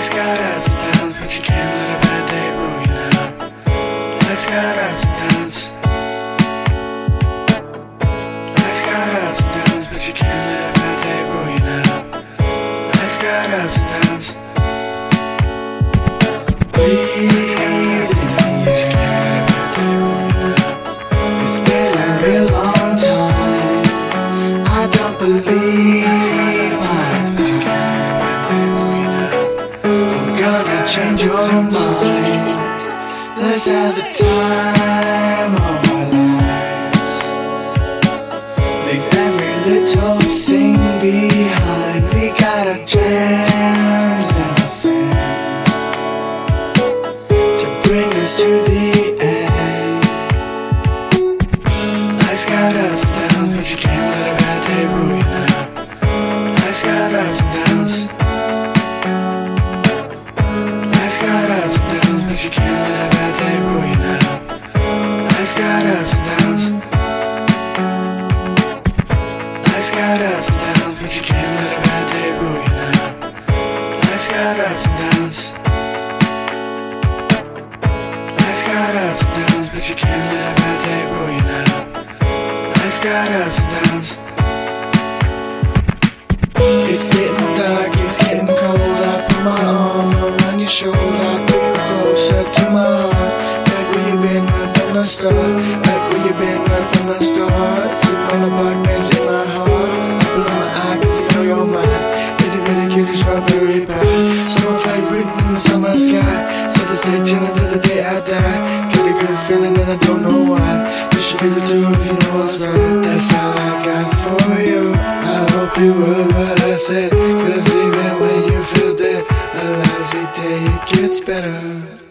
Life's got ups and downs, but you can't let a bad day ruin you now. Life's got ups and downs. Life's got ups and downs, but you can't let a bad day ruin you now. Life's got ups and downs. Please. believe change your mind. Let's have the time of our lives. Leave every little thing behind. We got our Life's got ups and downs. Life's got ups and downs, but you can't let a bad day ruin you now. Life's got ups and downs. Life's got ups and downs, but you can't let a bad day ruin you now. Life's got ups and downs. It's getting dark, the start. Back where you been right from the start. Sitting on the park bench in my heart. Apple on my eye, cause you know you're mine. Itty bitty cutie strawberry pie. Snowflake written in the summer sky. Set the stage chillin' till the day I die. Get a good feeling and I don't know why. You should feel it too if you know what's right. That's all I got for you. I hope you heard what I said. Cause even when you feel dead, a lousy day it gets better.